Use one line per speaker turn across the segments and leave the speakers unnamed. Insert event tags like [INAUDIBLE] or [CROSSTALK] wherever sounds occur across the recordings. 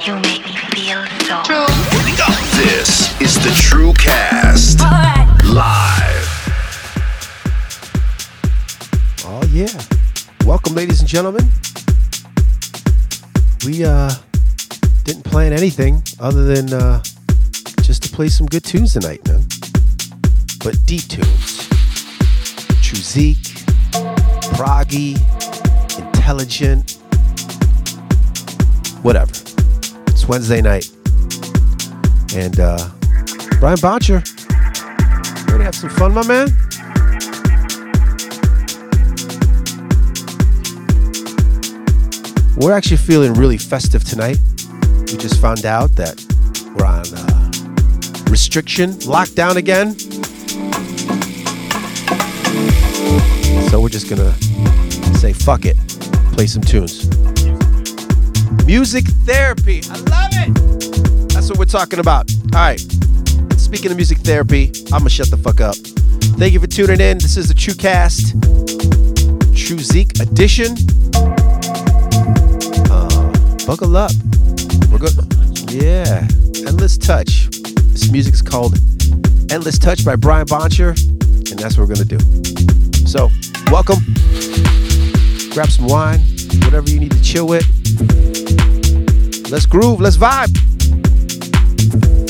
You make me feel so true.
This is the True Cast live.
Oh yeah. Welcome ladies and gentlemen. We uh didn't plan anything other than uh just to play some good tunes tonight, man. But deep tunes. Truzik, proggy, intelligent, whatever. It's Wednesday night. And uh Brian Boncher, ready to have some fun, my man? We're actually feeling really festive tonight. We just found out that we're on uh, restriction, lockdown again. So we're just gonna say fuck it, play some tunes. Music therapy, I love it. That's what we're talking about. All right. Speaking of music therapy, I'm gonna shut the fuck up. Thank you for tuning in. This is the True Cast, True Zeke edition. Uh, buckle up. We're good. Yeah. Endless Touch. This music is called Endless Touch by Brian Boncher, and that's what we're gonna do. So, welcome. Grab some wine, whatever you need to chill with. Let's groove, let's vibe.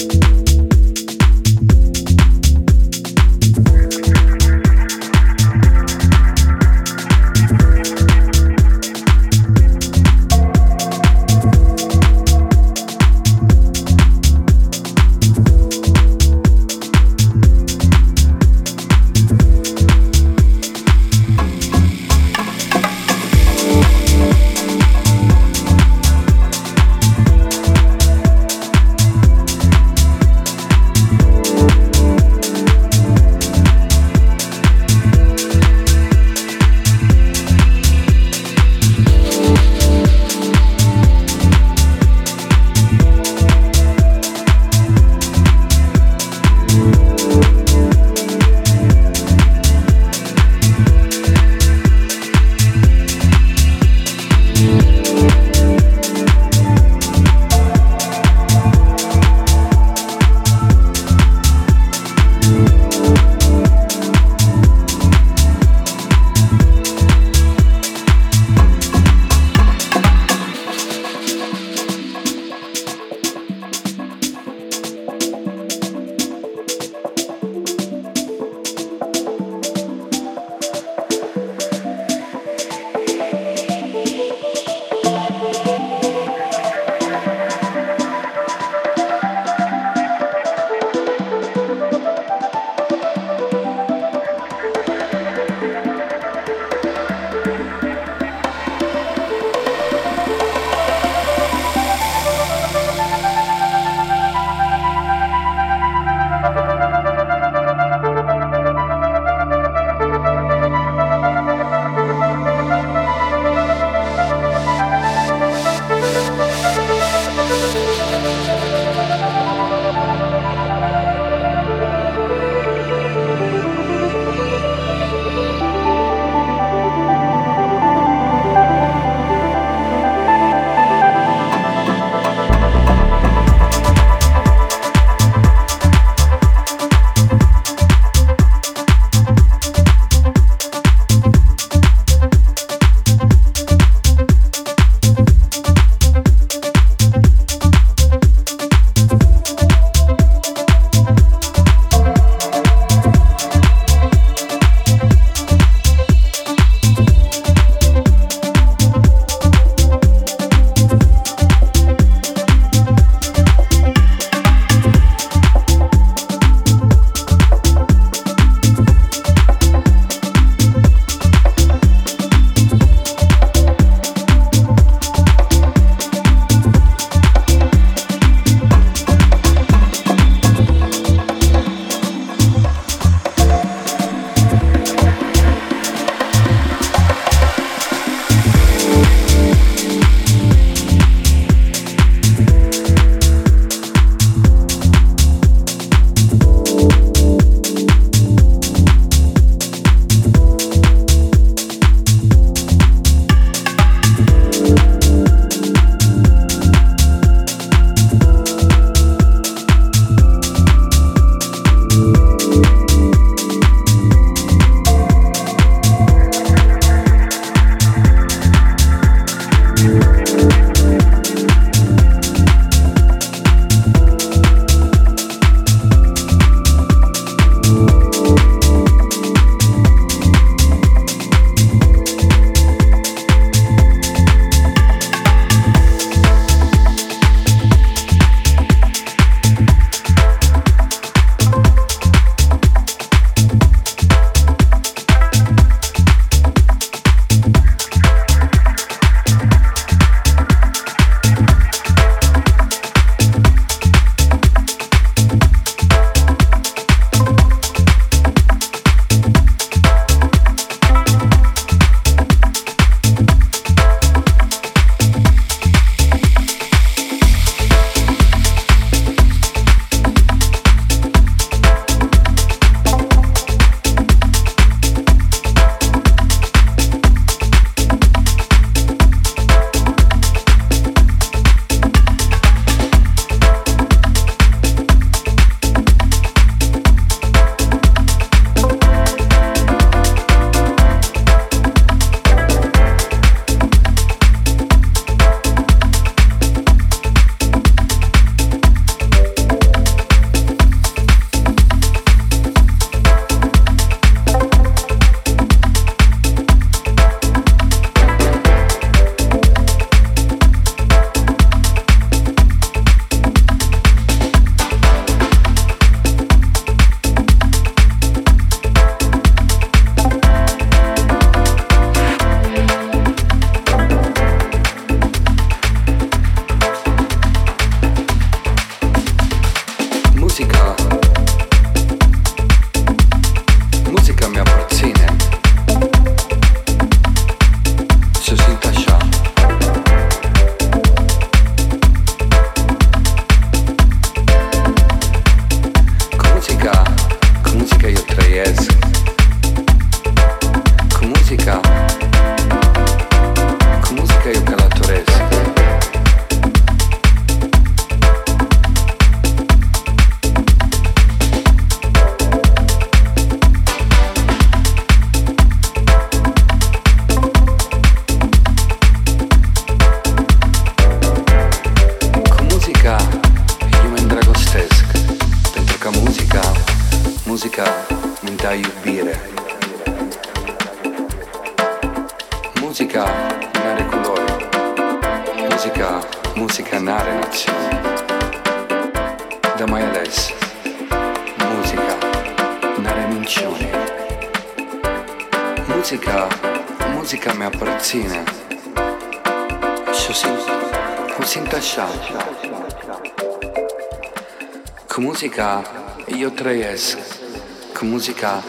Musica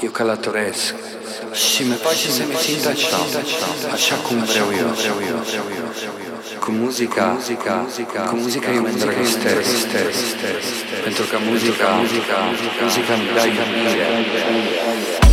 eu călătoresc. Și mi face să mi simt așa, așa cum vreau eu. Cu muzica, cu muzica eu mă îndrăgostesc. Pentru că muzica, muzica îmi dă iubire.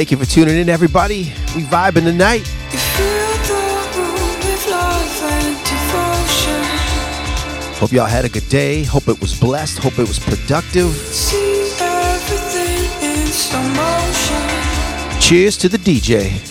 Thank you for tuning in, everybody. We vibing tonight.
You feel the room with love and devotion.
Hope y'all had a good day. Hope it was blessed. Hope it was productive.
See everything in slow motion.
Cheers to the DJ.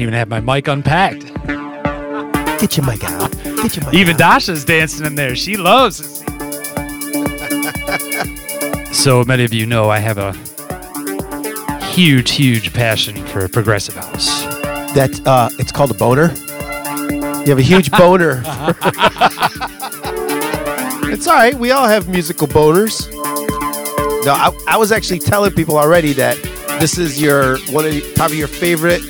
Didn't even have my mic unpacked.
Get your mic out. Get your mic
Even
out.
Dasha's dancing in there. She loves it. so many of you know I have a huge, huge passion for progressive house.
That uh, it's called a boner. You have a huge [LAUGHS] boner. [LAUGHS] it's all right. We all have musical boners. No, I, I was actually telling people already that this is your one of the, probably your favorite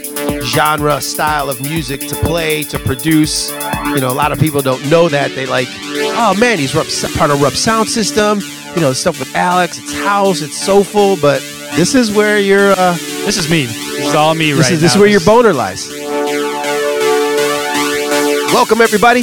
genre style of music to play to produce. You know, a lot of people don't know that. They like, oh man, he's part of Rup Sound System. You know, stuff with Alex. It's house. It's soulful. But this is where your uh,
This is me. This is all me
this
right
is this is where your boner lies. Welcome everybody.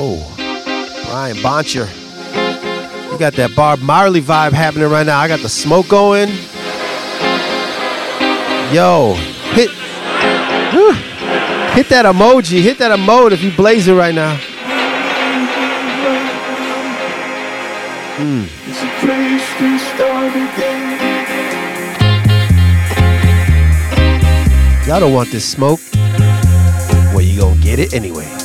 Oh, Brian Boncher. You got that Bob Marley vibe happening right now. I got the smoke going. Yo, hit, whew, hit that emoji, hit that emote if you blazing right now. Mm. Y'all don't want this smoke. Well, you gonna get it anyway.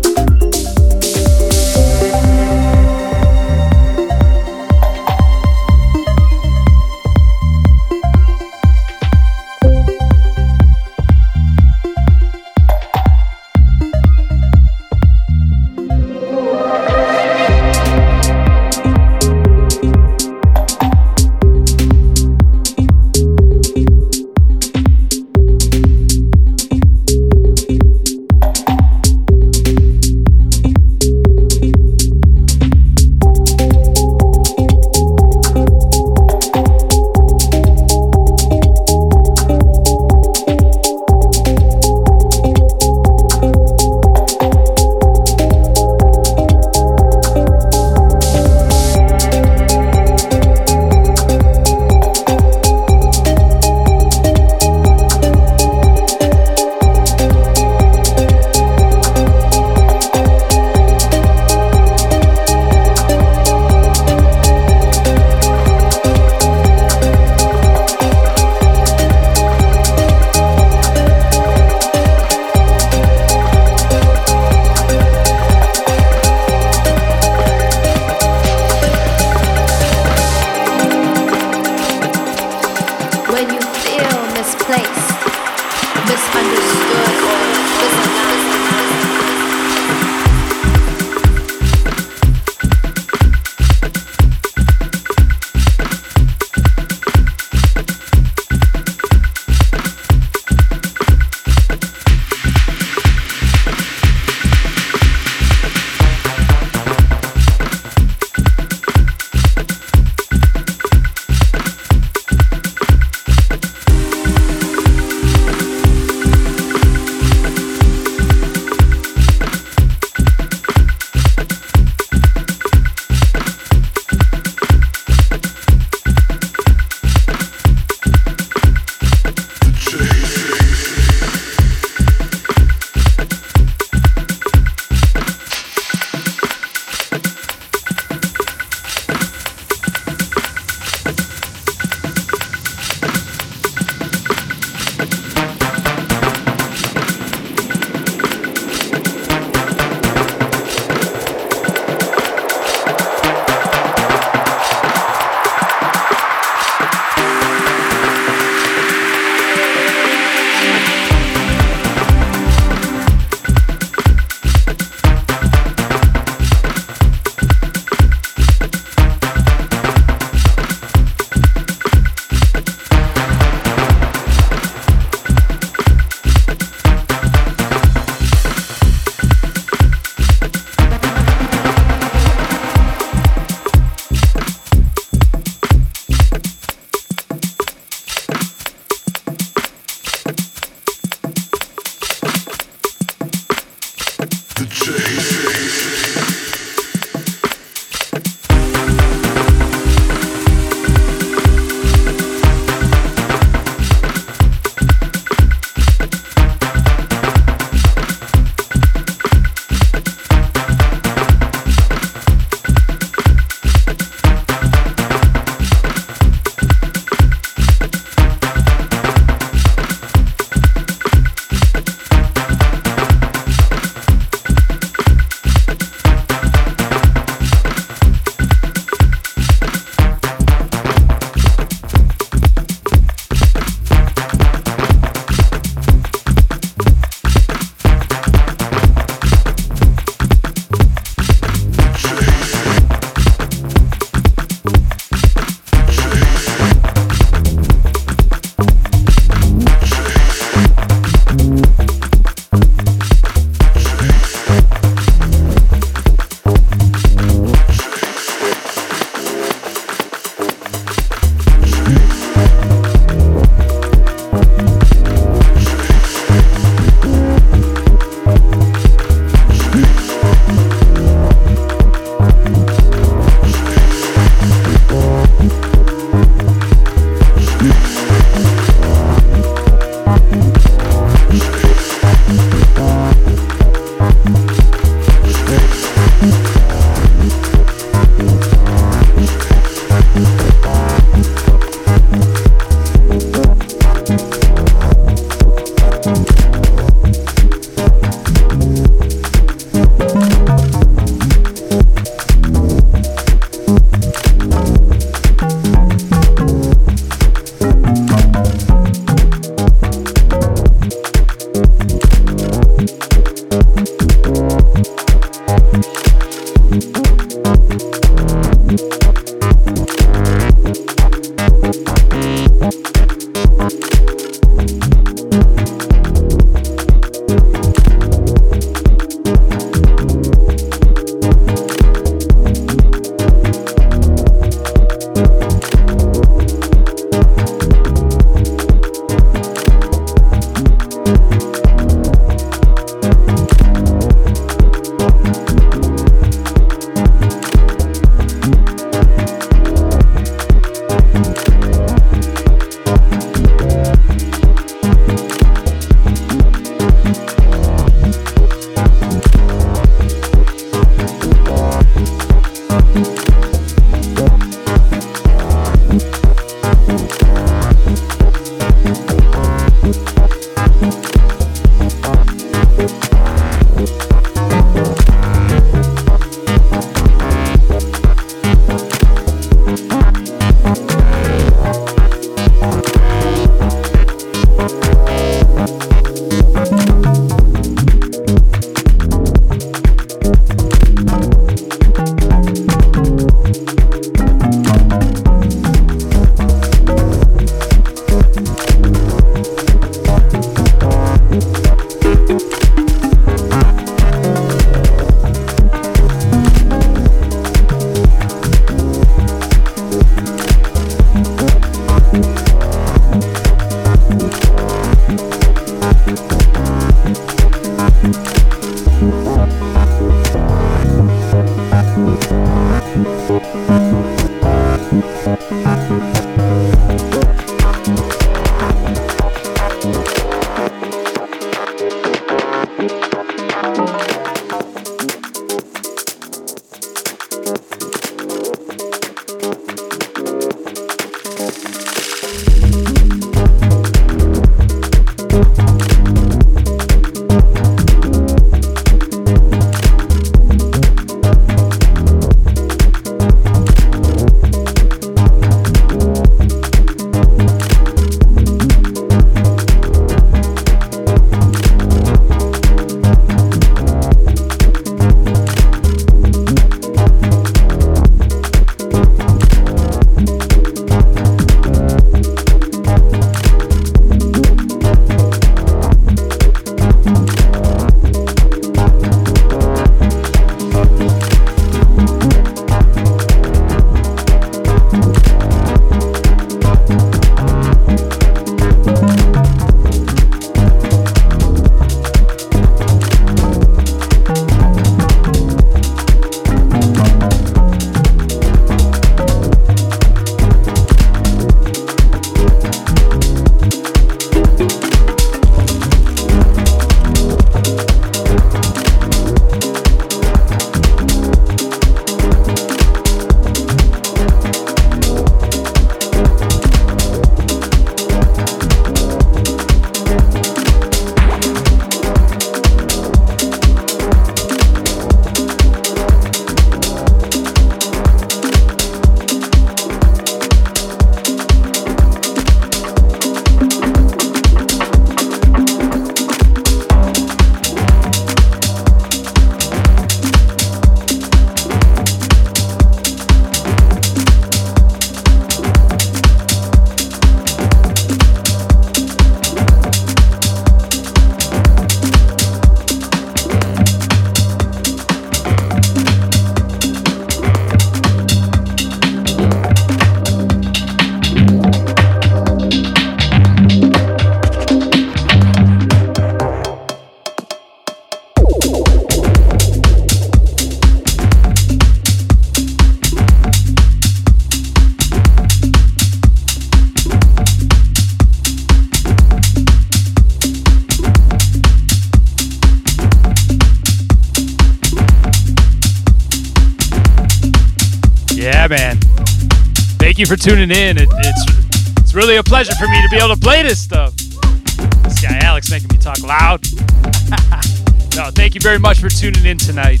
Thank you for tuning in. It, it's it's really a pleasure for me to be able to play this stuff. This guy Alex making me talk loud. [LAUGHS] no, thank you very much for tuning in tonight.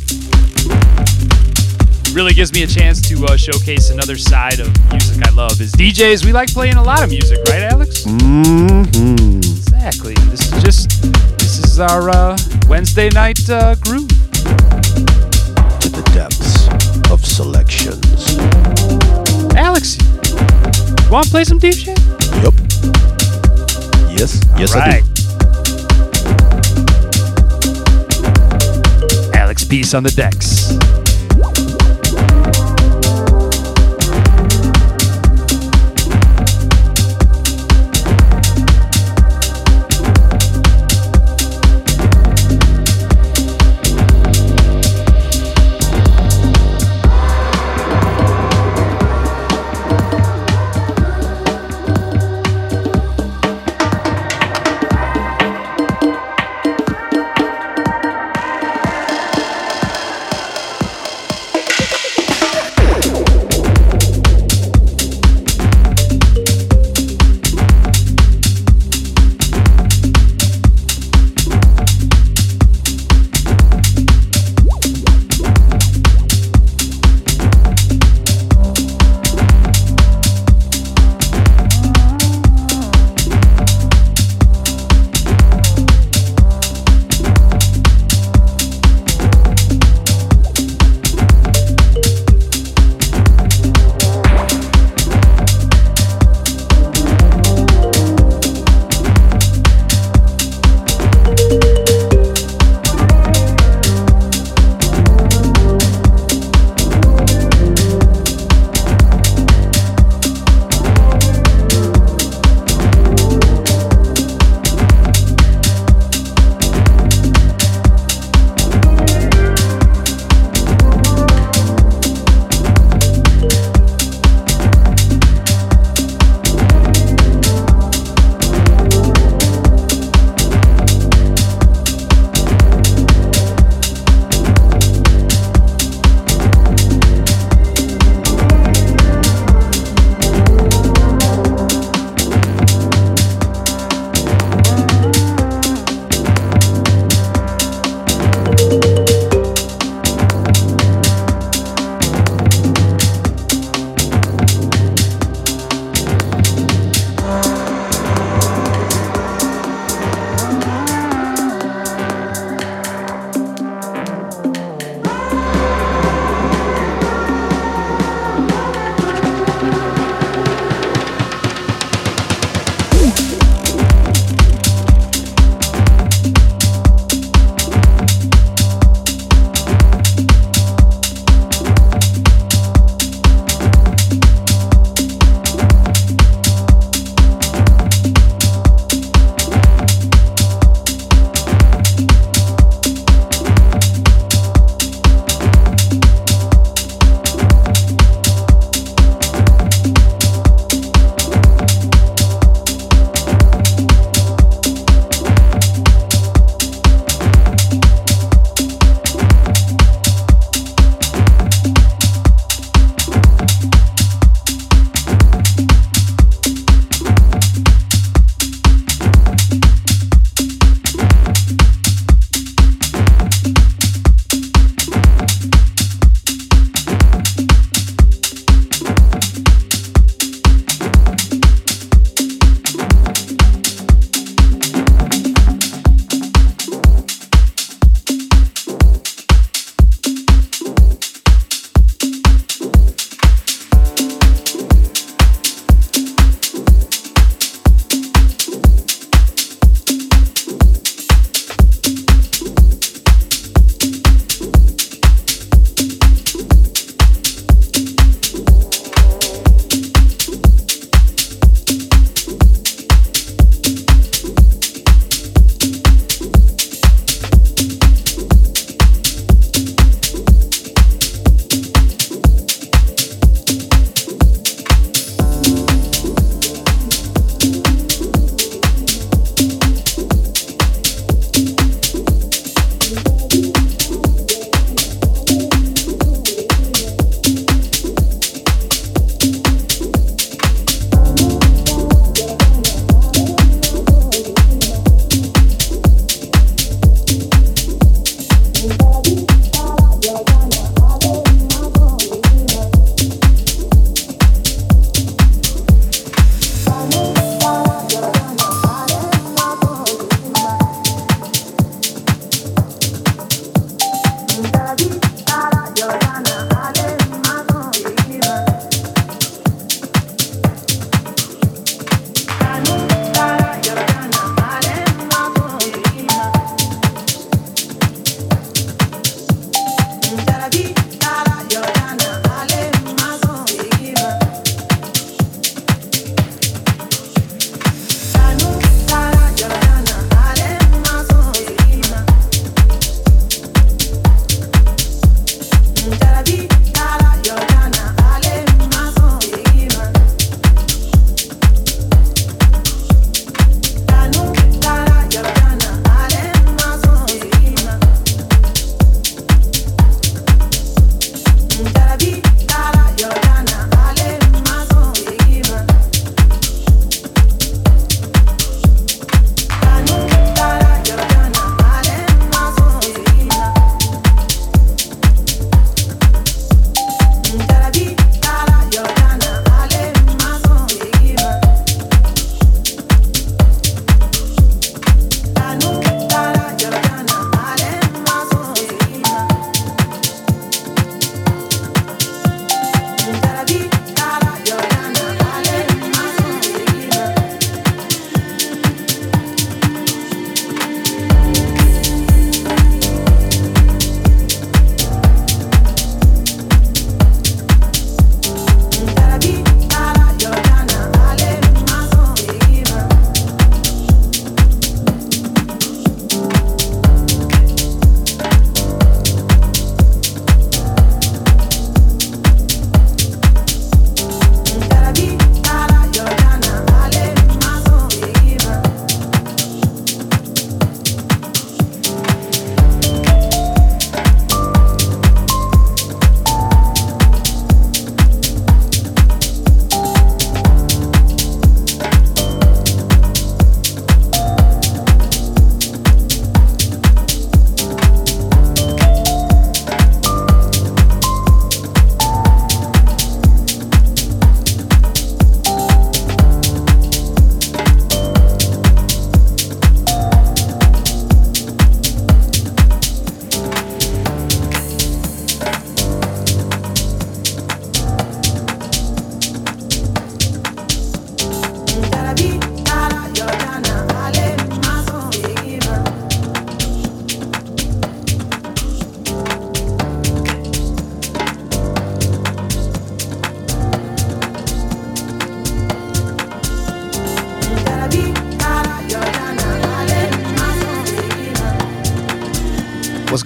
Really gives me a chance to uh, showcase another side of music I love. As DJs, we like playing a lot of music, right, Alex?
Mm-hmm.
Exactly. This is just this is our uh, Wednesday night uh, groove.
To the depths of selections.
Alex, you want to play some deep shit?
Yep. Yes. Yes, I
do. Alex Peace on the decks.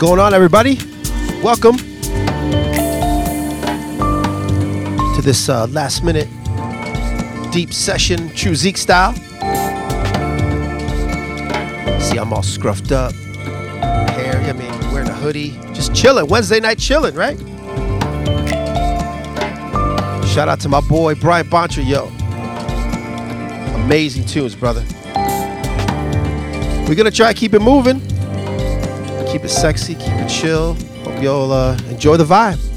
Going on, everybody? Welcome to this uh, last minute deep session, true Zeke style. See, I'm all scruffed up, hair. I mean, wearing a hoodie, just chilling. Wednesday night chilling, right? Shout out to my boy Brian Bontra, yo. Amazing tunes, brother. We're gonna try to keep it moving, keep it sexy, keep it chill. Hope y'all uh, enjoy the vibe.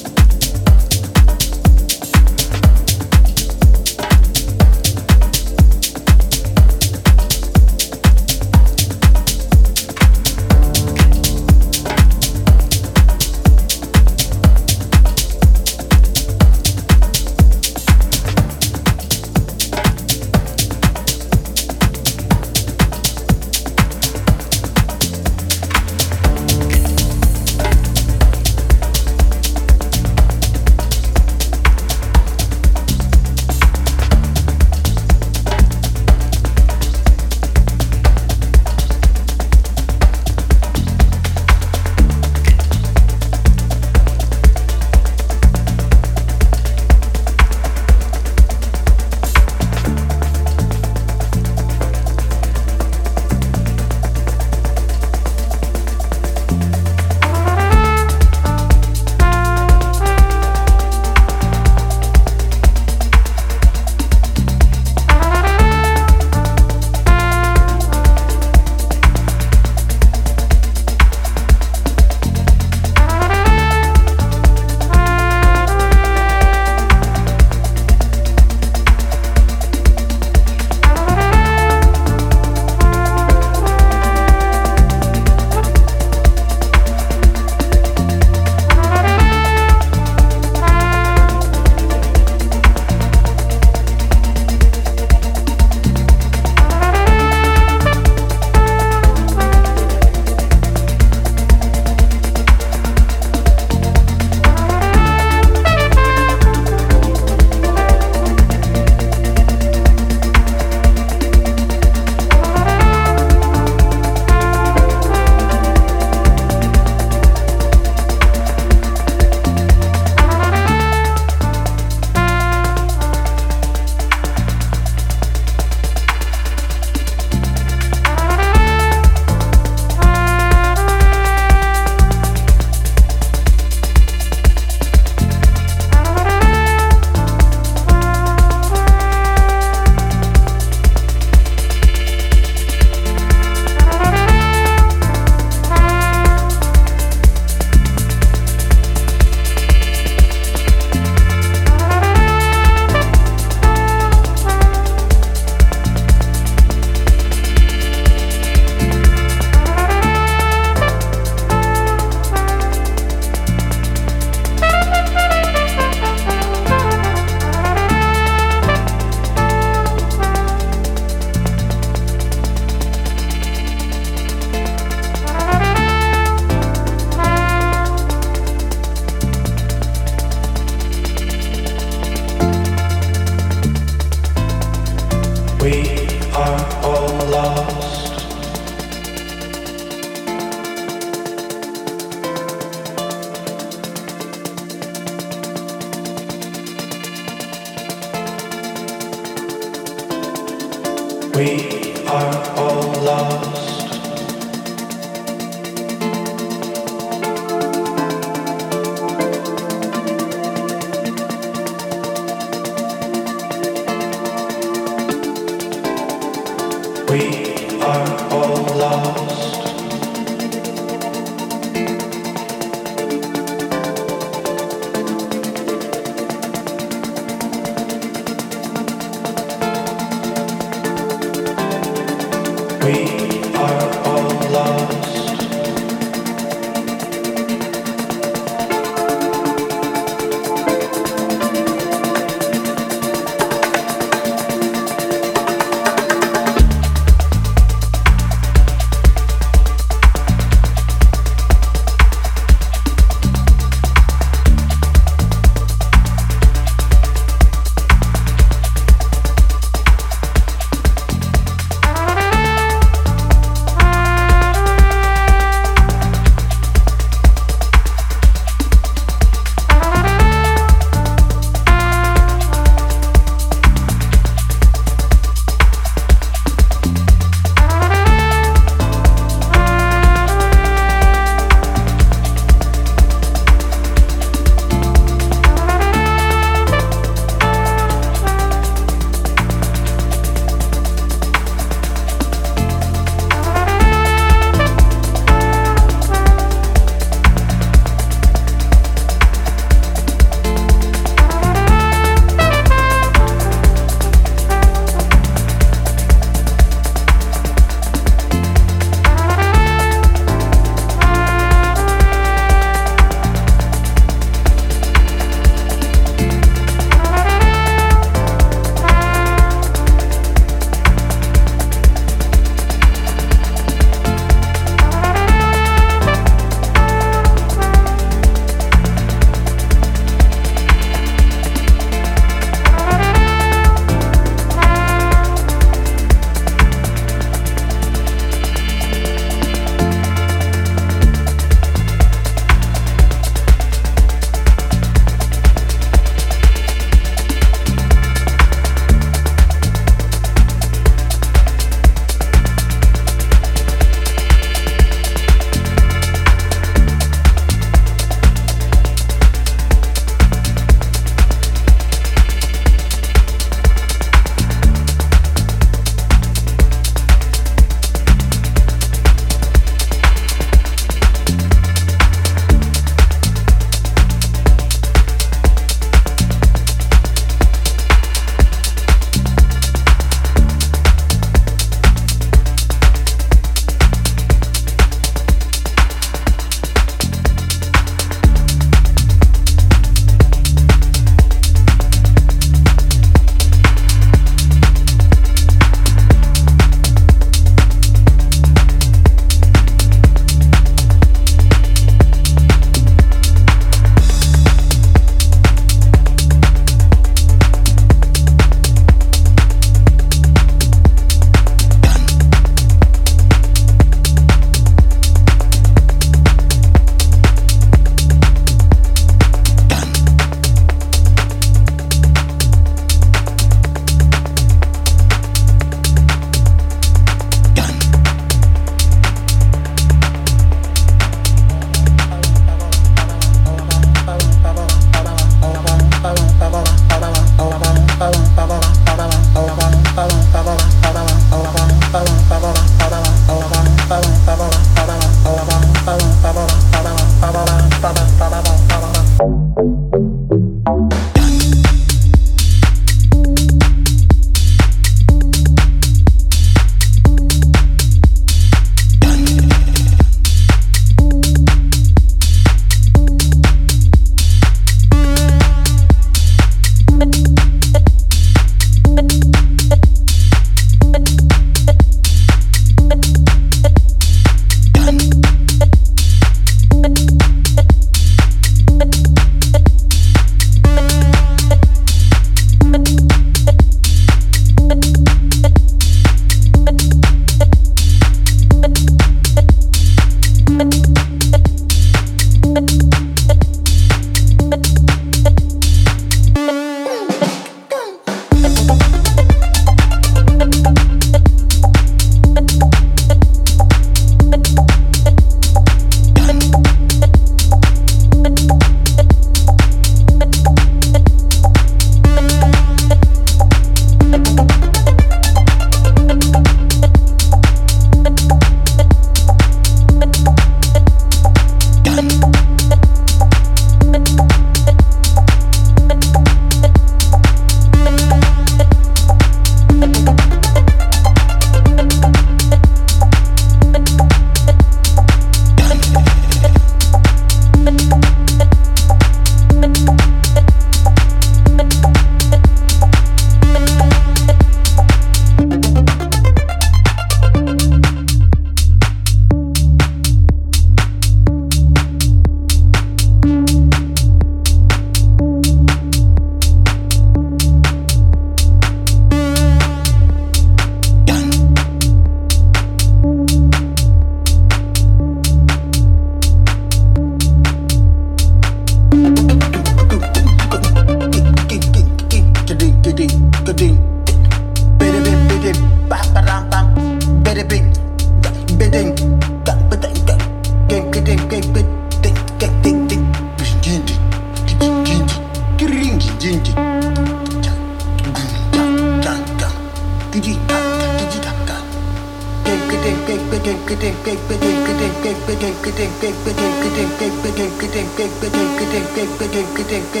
Thank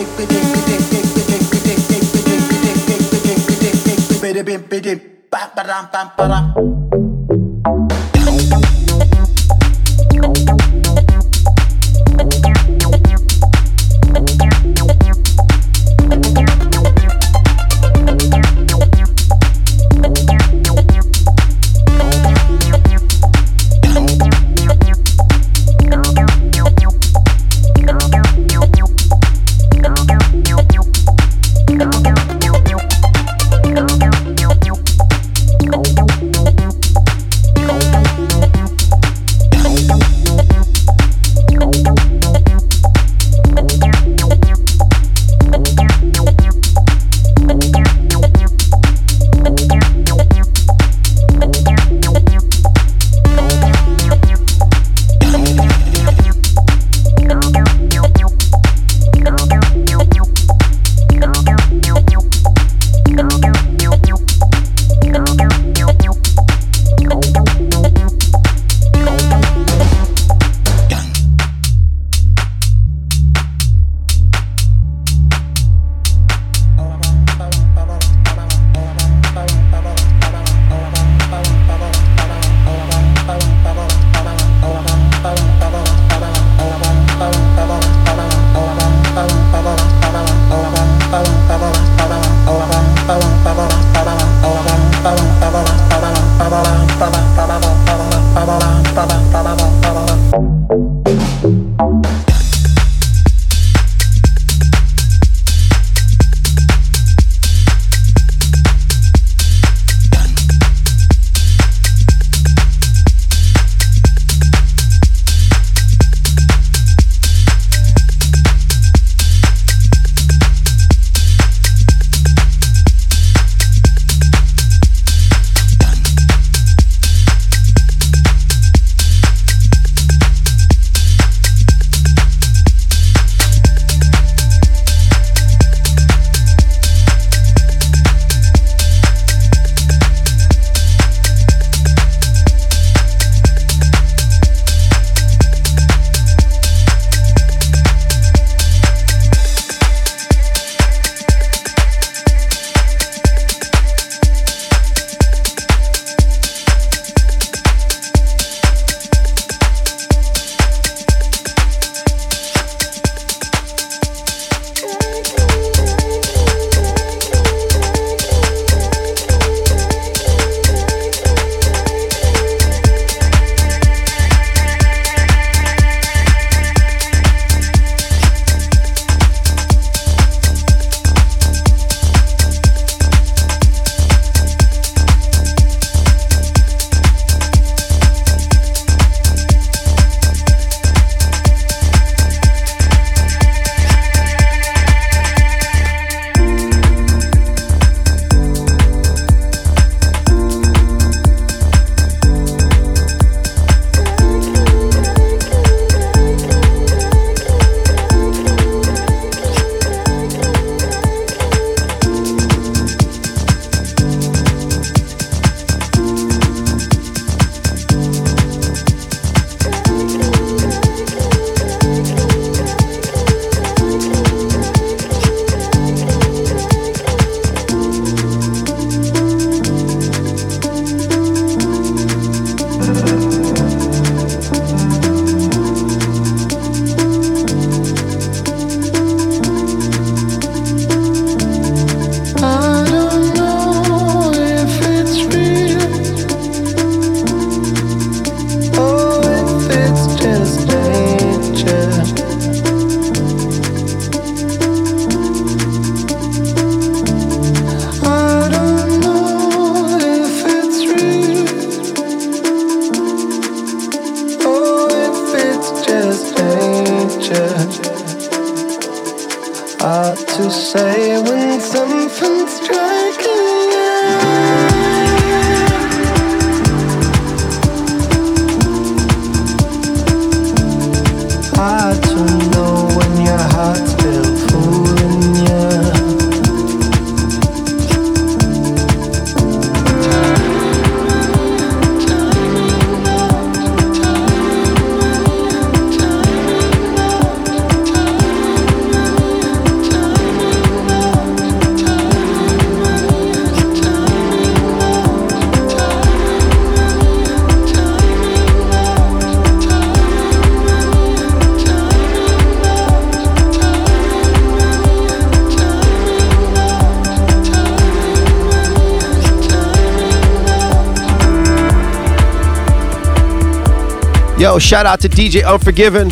shout out to DJ Unforgiven.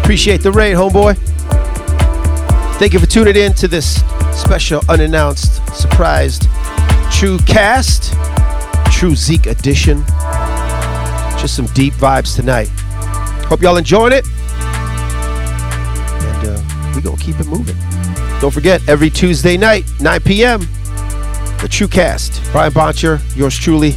Appreciate the raid, homeboy. Thank you for tuning in to this special unannounced surprised True Cast, True Zeke edition. Just some deep vibes tonight. Hope y'all enjoying it. And uh, we gonna keep it moving. Don't forget, every Tuesday night, 9 p.m., the True Cast. Brian Boncher, yours truly.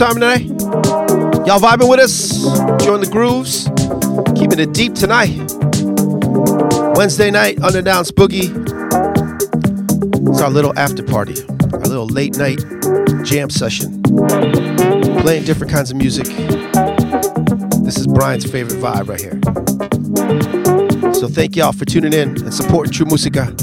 Time today? Y'all vibing with us? Enjoying the grooves? Keeping it deep tonight. Wednesday night, Underdowns Boogie. It's our little after party, our little late night jam session. Playing different kinds of music. This is Brian's favorite vibe right here. So thank y'all for tuning in and supporting True Musica.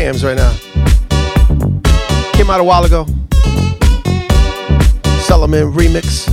right now. Came out a while ago. Solomun remix.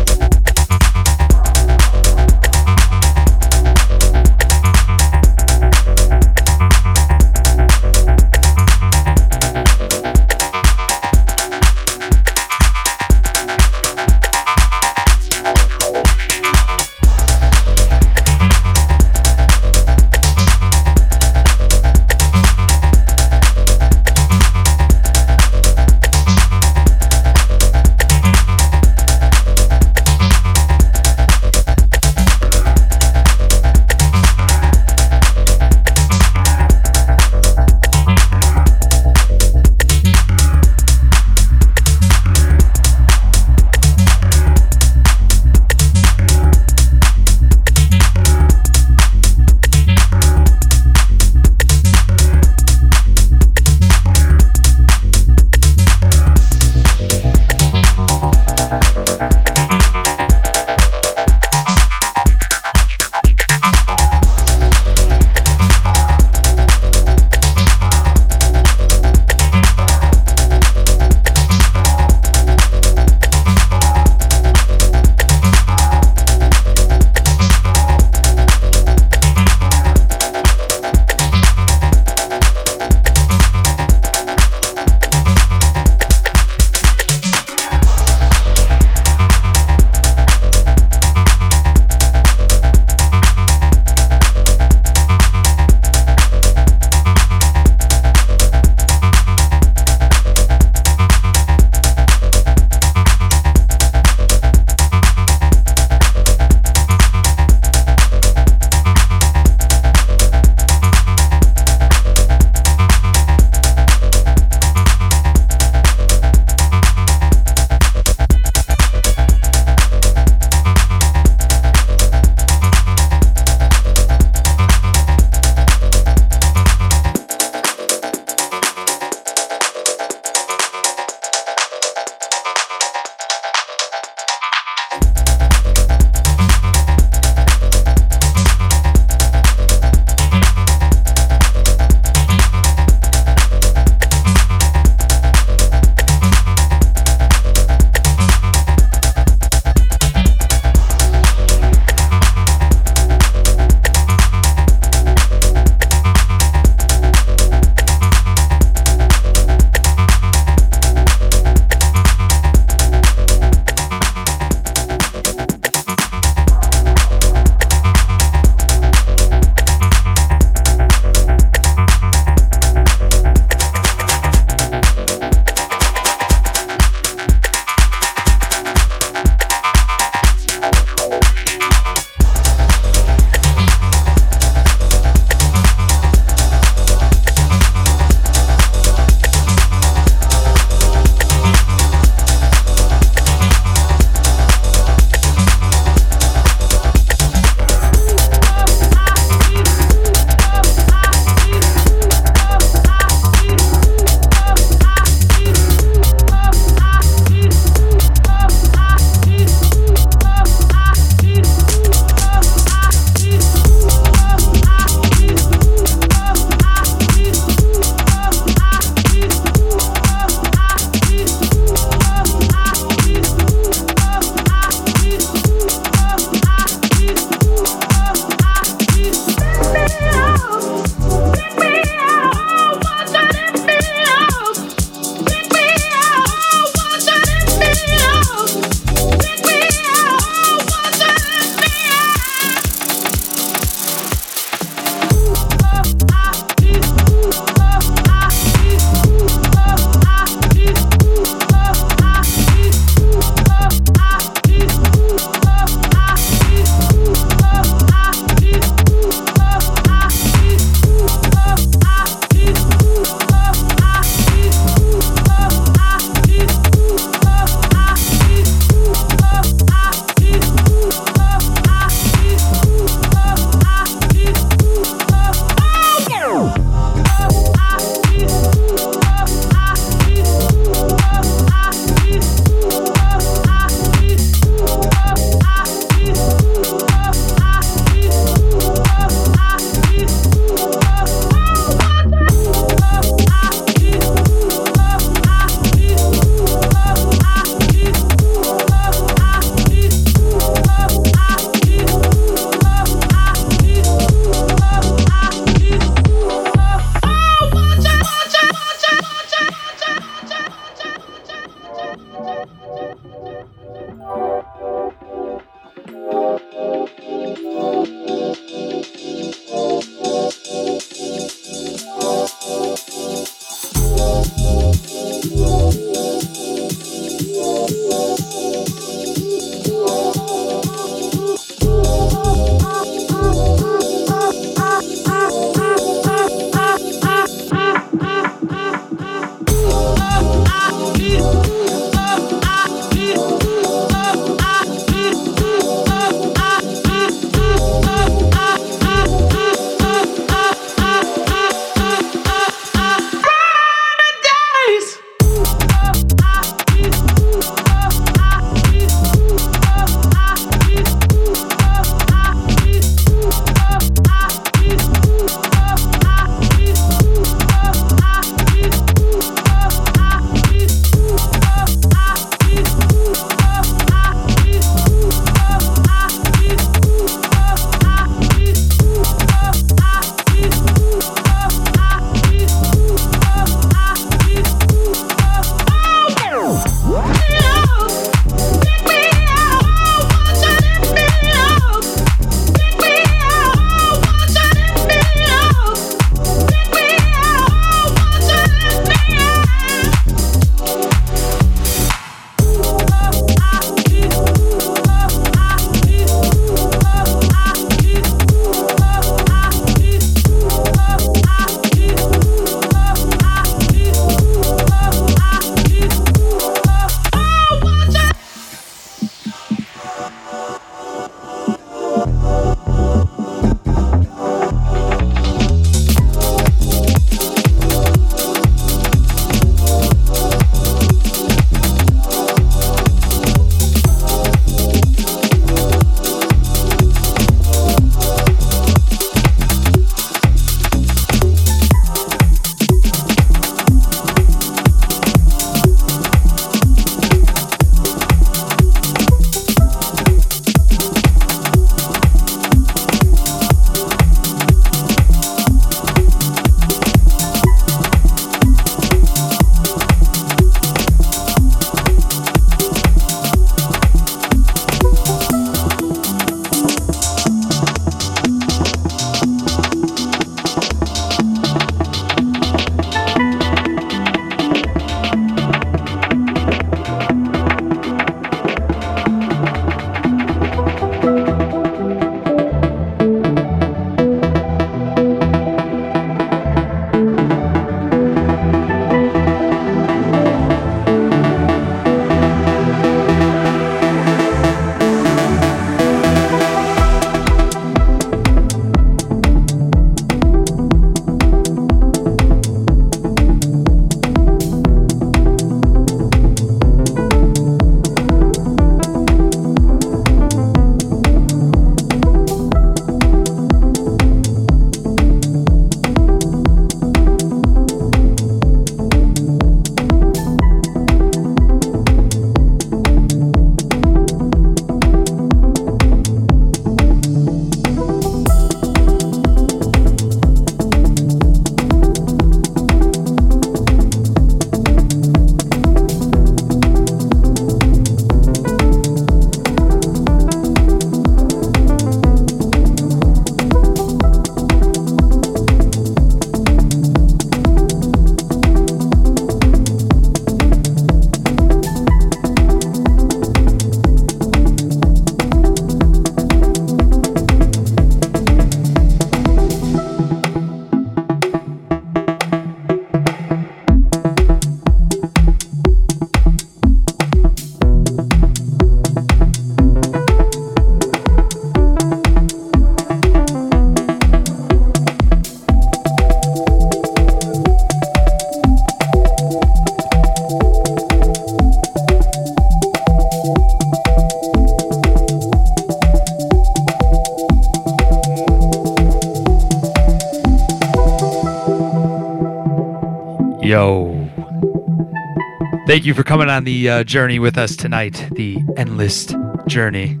Thank you for coming on the uh, journey with us tonight, the endless journey.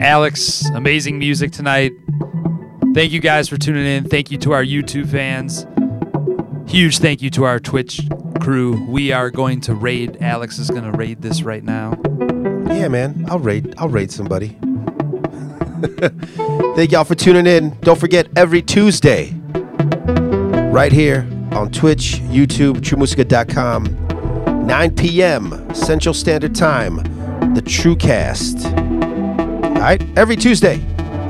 Alex, amazing music tonight. Thank you guys for tuning in. Thank you to our YouTube fans. Huge thank you to our Twitch crew. We are going to raid. Alex is going to raid this right now.
Yeah, man. I'll raid. I'll raid somebody. [LAUGHS] Thank y'all for tuning in. Don't forget every Tuesday, right here on Twitch, YouTube, TrueMusica.com, 9 p.m. Central Standard Time, the TrueCast. All right, every Tuesday.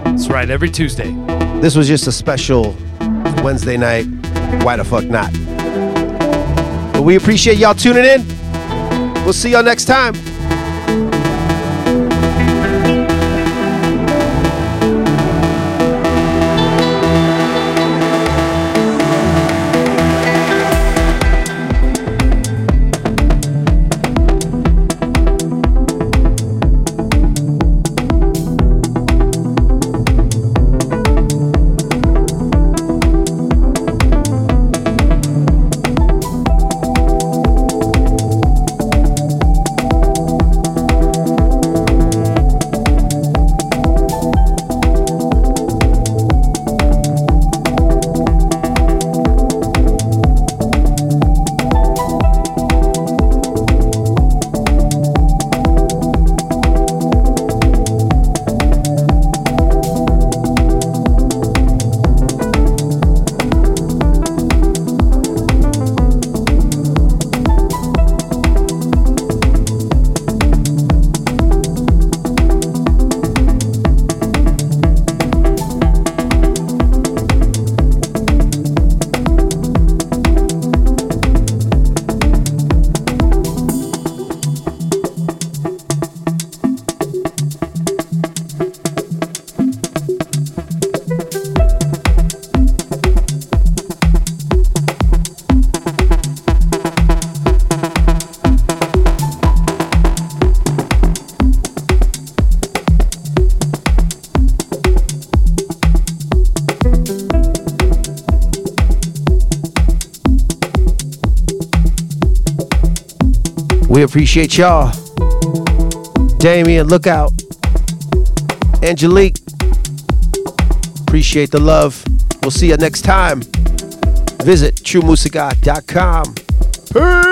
That's right, every Tuesday.
This was just a special Wednesday night. Why the fuck not? But we appreciate y'all tuning in. We'll see y'all next time. Appreciate y'all. Damien, look out. Angelique, appreciate the love. We'll see you next time. Visit truemusica.com. Peace.